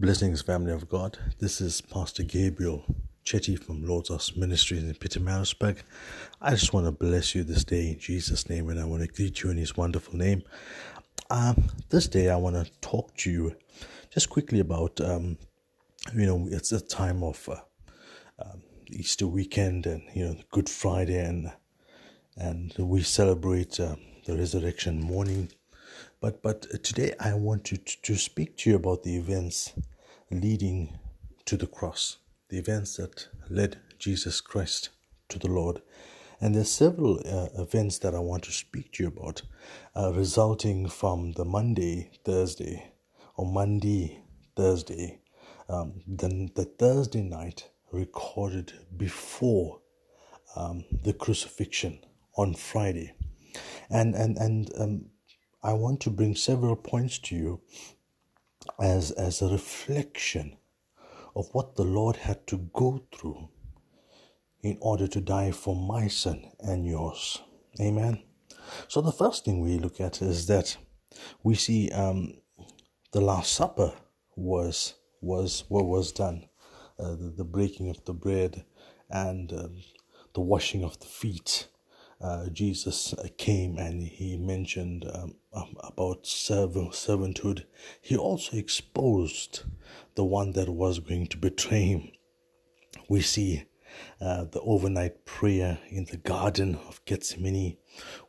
Blessings, family of God. This is Pastor Gabriel Chetty from Lord's House Ministries in Pietermaritzburg. I just want to bless you this day in Jesus' name, and I want to greet you in His wonderful name. Um, this day, I want to talk to you just quickly about, um, you know, it's a time of uh, um, Easter weekend and you know Good Friday, and and we celebrate uh, the resurrection morning but but today I want to, to speak to you about the events leading to the cross, the events that led Jesus Christ to the Lord. And there's several uh, events that I want to speak to you about, uh, resulting from the Monday, Thursday, or Monday, Thursday, um, then the Thursday night recorded before um, the crucifixion on Friday, and and and um, I want to bring several points to you as, as a reflection of what the Lord had to go through in order to die for my sin and yours. Amen. So the first thing we look at is that we see um, the Last Supper was was what was done, uh, the, the, breaking of the bread and um, the washing of the feet uh, Jesus came and he mentioned um, um, about servant, servanthood, he also exposed the one that was going to betray him. We see uh, the overnight prayer in the Garden of Gethsemane,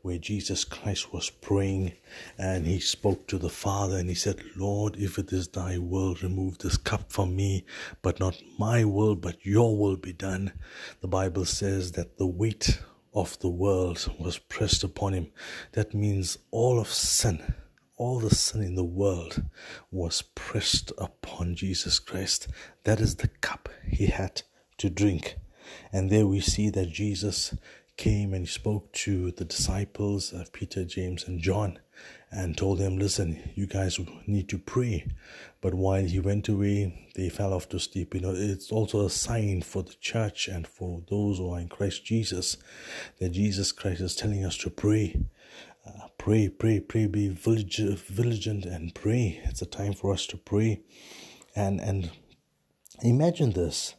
where Jesus Christ was praying and he spoke to the Father and he said, Lord, if it is thy will, remove this cup from me, but not my will, but your will be done. The Bible says that the weight of the world was pressed upon him. That means all of sin, all the sin in the world was pressed upon Jesus Christ. That is the cup he had to drink. And there we see that Jesus came and spoke to the disciples, uh, Peter, James, and John, and told them, Listen, you guys need to pray. But while he went away, they fell off to sleep. You know, it's also a sign for the church and for those who are in Christ Jesus that Jesus Christ is telling us to pray. Uh, pray, pray, pray, be vigilant and pray. It's a time for us to pray. And, and imagine this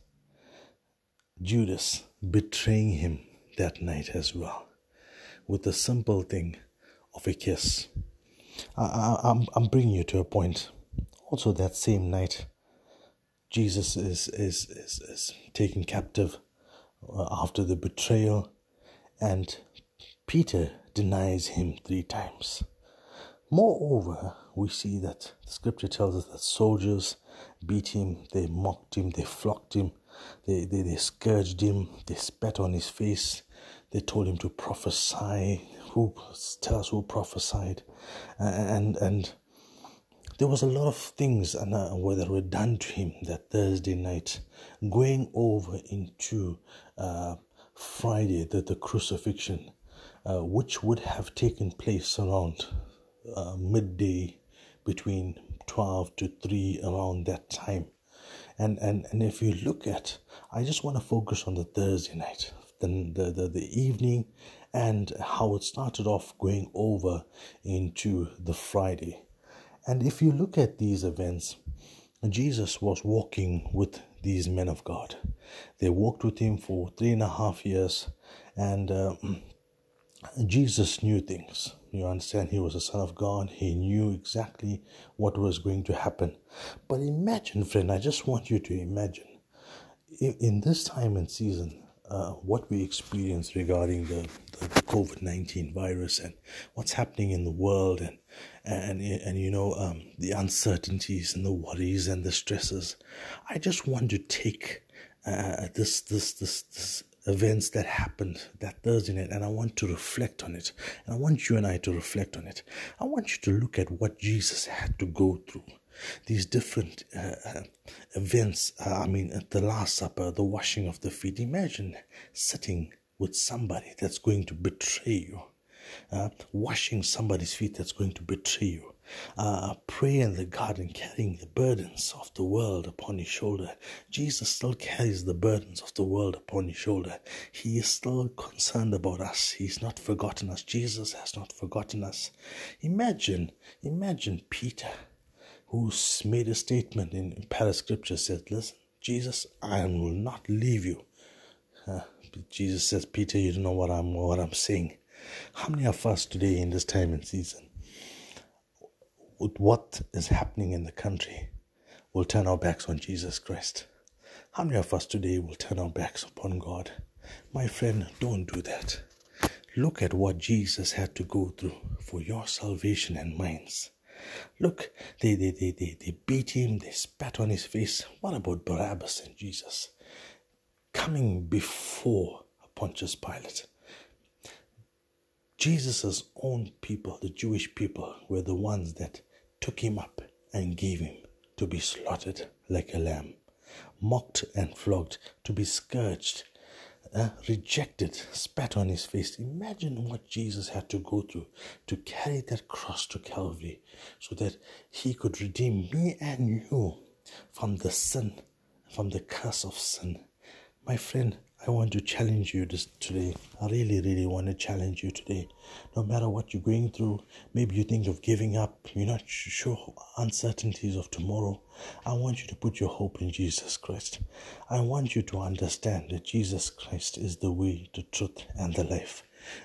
Judas betraying him that night as well with the simple thing of a kiss. I, I, I'm, I'm bringing you to a point. Also, that same night, Jesus is, is, is, is taken captive uh, after the betrayal, and Peter denies him three times. Moreover, we see that the scripture tells us that soldiers beat him, they mocked him, they flogged him, they, they, they scourged him, they spat on his face, they told him to prophesy. Who tell us who prophesied? And and there was a lot of things and uh, that were done to him that Thursday night, going over into uh, Friday, the, the crucifixion, uh, which would have taken place around uh, midday between 12 to 3 around that time and and and if you look at i just want to focus on the thursday night the, the, the, the evening and how it started off going over into the Friday. And if you look at these events, Jesus was walking with these men of God. They walked with him for three and a half years, and uh, Jesus knew things. You understand, he was a son of God. He knew exactly what was going to happen. But imagine, friend, I just want you to imagine in, in this time and season, uh, what we experience regarding the, the, COVID 19 virus and what's happening in the world and, and, and you know, um, the uncertainties and the worries and the stresses. I just want to take uh, this, this, this, this events that happened that Thursday night and I want to reflect on it. And I want you and I to reflect on it. I want you to look at what Jesus had to go through these different uh, uh, events. Uh, I mean, at the Last Supper, the washing of the feet. Imagine sitting with somebody that's going to betray you, uh, washing somebody's feet that's going to betray you. Uh, pray in the garden, carrying the burdens of the world upon his shoulder. Jesus still carries the burdens of the world upon his shoulder. He is still concerned about us. He's not forgotten us. Jesus has not forgotten us. Imagine, imagine Peter who made a statement in Palace Scripture said, Listen, Jesus, I will not leave you. Uh, Jesus says, Peter, you don't know what I'm what I'm saying. How many of us today in this time and season, with what is happening in the country, will turn our backs on Jesus Christ? How many of us today will turn our backs upon God? My friend, don't do that. Look at what Jesus had to go through for your salvation and mine's. Look, they, they, they, they, they beat him, they spat on his face. What about Barabbas and Jesus? Coming before Pontius Pilate. Jesus' own people, the Jewish people, were the ones that took him up and gave him to be slaughtered like a lamb, mocked and flogged, to be scourged, uh, rejected, spat on his face. Imagine what Jesus had to go through to carry that cross to Calvary so that he could redeem me and you from the sin, from the curse of sin. My friend, I want to challenge you this today. I really, really want to challenge you today. No matter what you're going through, maybe you think of giving up, you're not sure uncertainties of tomorrow. I want you to put your hope in Jesus Christ. I want you to understand that Jesus Christ is the way, the truth, and the life.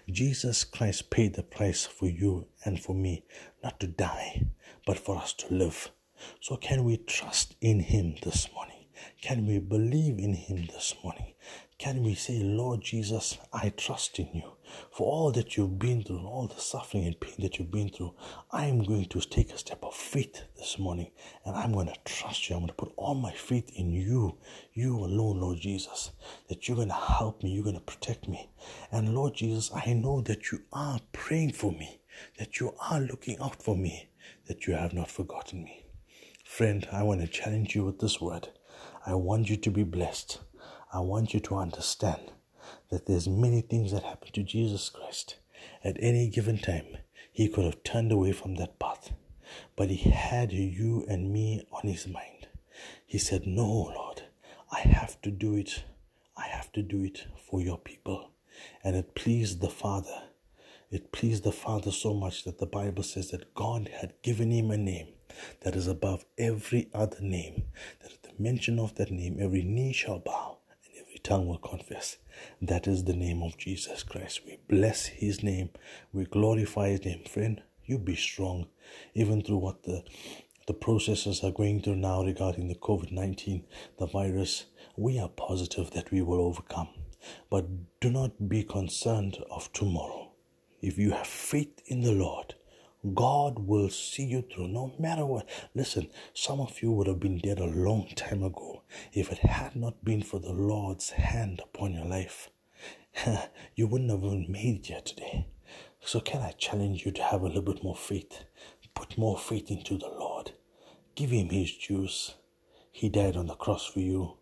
Jesus Christ paid the price for you and for me, not to die, but for us to live. So, can we trust in Him this morning? Can we believe in Him this morning? Can we say, Lord Jesus, I trust in you for all that you've been through, all the suffering and pain that you've been through? I am going to take a step of faith this morning and I'm going to trust you. I'm going to put all my faith in you, you alone, Lord Jesus, that you're going to help me, you're going to protect me. And Lord Jesus, I know that you are praying for me, that you are looking out for me, that you have not forgotten me. Friend, I want to challenge you with this word. I want you to be blessed. I want you to understand that there's many things that happen to Jesus Christ. At any given time, he could have turned away from that path, but he had you and me on his mind. He said, No, Lord, I have to do it. I have to do it for your people. And it pleased the Father. It pleased the Father so much that the Bible says that God had given him a name that is above every other name, that at the mention of that name, every knee shall bow and every tongue will confess. That is the name of Jesus Christ. We bless his name. We glorify his name. Friend, you be strong. Even through what the the processes are going through now regarding the COVID 19, the virus, we are positive that we will overcome. But do not be concerned of tomorrow. If you have faith in the Lord, God will see you through no matter what. Listen, some of you would have been dead a long time ago if it had not been for the Lord's hand upon your life. you wouldn't have even made it here today. So, can I challenge you to have a little bit more faith? Put more faith into the Lord. Give Him His dues. He died on the cross for you.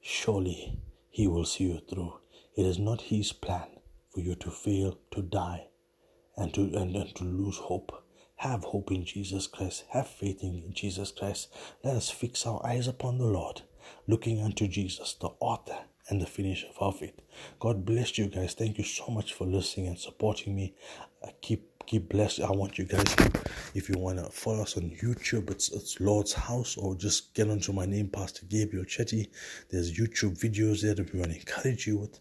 Surely He will see you through. It is not His plan for you to fail, to die, and to, and, and to lose hope. Have hope in Jesus Christ. Have faith in Jesus Christ. Let us fix our eyes upon the Lord, looking unto Jesus, the author and the finisher of our faith. God bless you guys. Thank you so much for listening and supporting me. Uh, keep keep blessed. I want you guys if you want to follow us on YouTube, it's it's Lord's House, or just get onto my name, Pastor Gabriel Chetty. There's YouTube videos there that we want to encourage you with.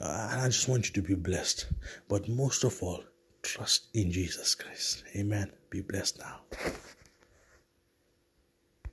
Uh, and I just want you to be blessed. But most of all, trust in Jesus Christ. Amen. Be blessed now.